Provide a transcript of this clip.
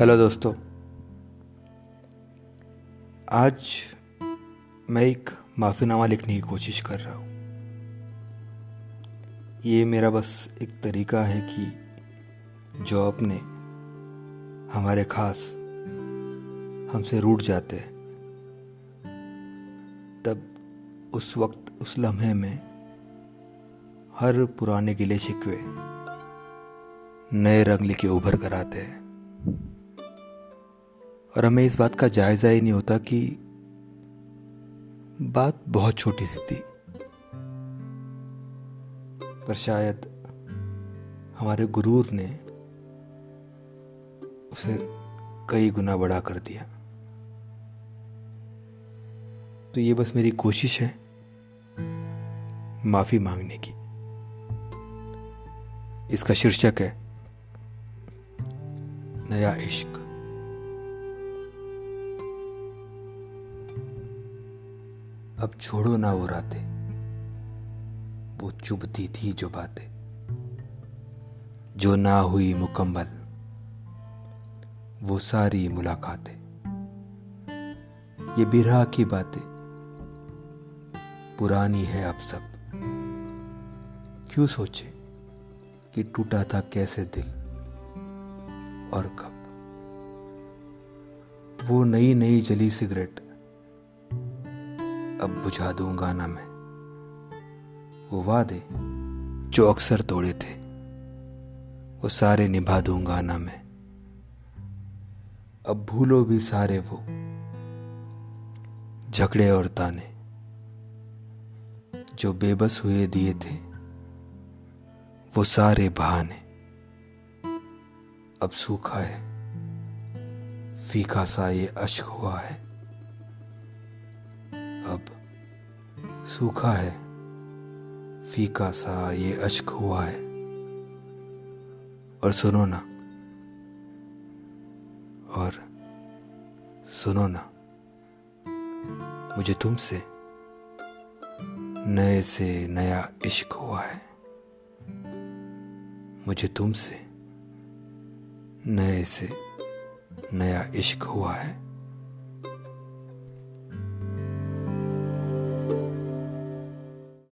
Hello दोस्तों। आज मैं एक माफ़ीनामा लिखने की कोशिश कर रहा हूँ। ये मेरा बस एक तरीका है कि जो अपने हमारे खास हमसे रूठ जाते हैं, तब उस वक्त, उस लम्हे में हर पुराने गिले शिकवे नए रंग लेके उभर कर आते हैं। और हमें इस बात का जायज़ा ही नहीं होता कि बात बहुत छोटी सी थी। पर शायद हमारे गुरूर ने उसे कई गुना बड़ा कर दिया। तो ये बस मेरी कोशिश है माफ़ी मांगने की। इसका शीर्षक है, नया इश्क। अब छोड़ो ना वो रातें। वो चुभती थी जो बातें। जो ना हुई मुकम्मल, वो सारी मुलाकातें। ये बिरहा की बातें। पुरानी है अब सब। क्यों सोचे कि टूटा था कैसे दिल? और कब? वो नई नई जली सिगरेट अब बुझा दूँगा ना मैं। वो वादे जो अक्सर तोड़े थे, वो सारे निभा दूँगा ना मैं। अब भूलो भी सारे वो, झगड़े और ताने, जो बेबस हुए दिए थे, वो सारे बहाने। अब सूखा है, फीका सा ये अश्क हुआ है। अब सूखा है, फीका सा ये अश्क हुआ है। और सुनो ना, और सुनो ना, मुझे तुमसे नए से नया इश्क हुआ है। मुझे तुमसे नए से नया इश्क हुआ है।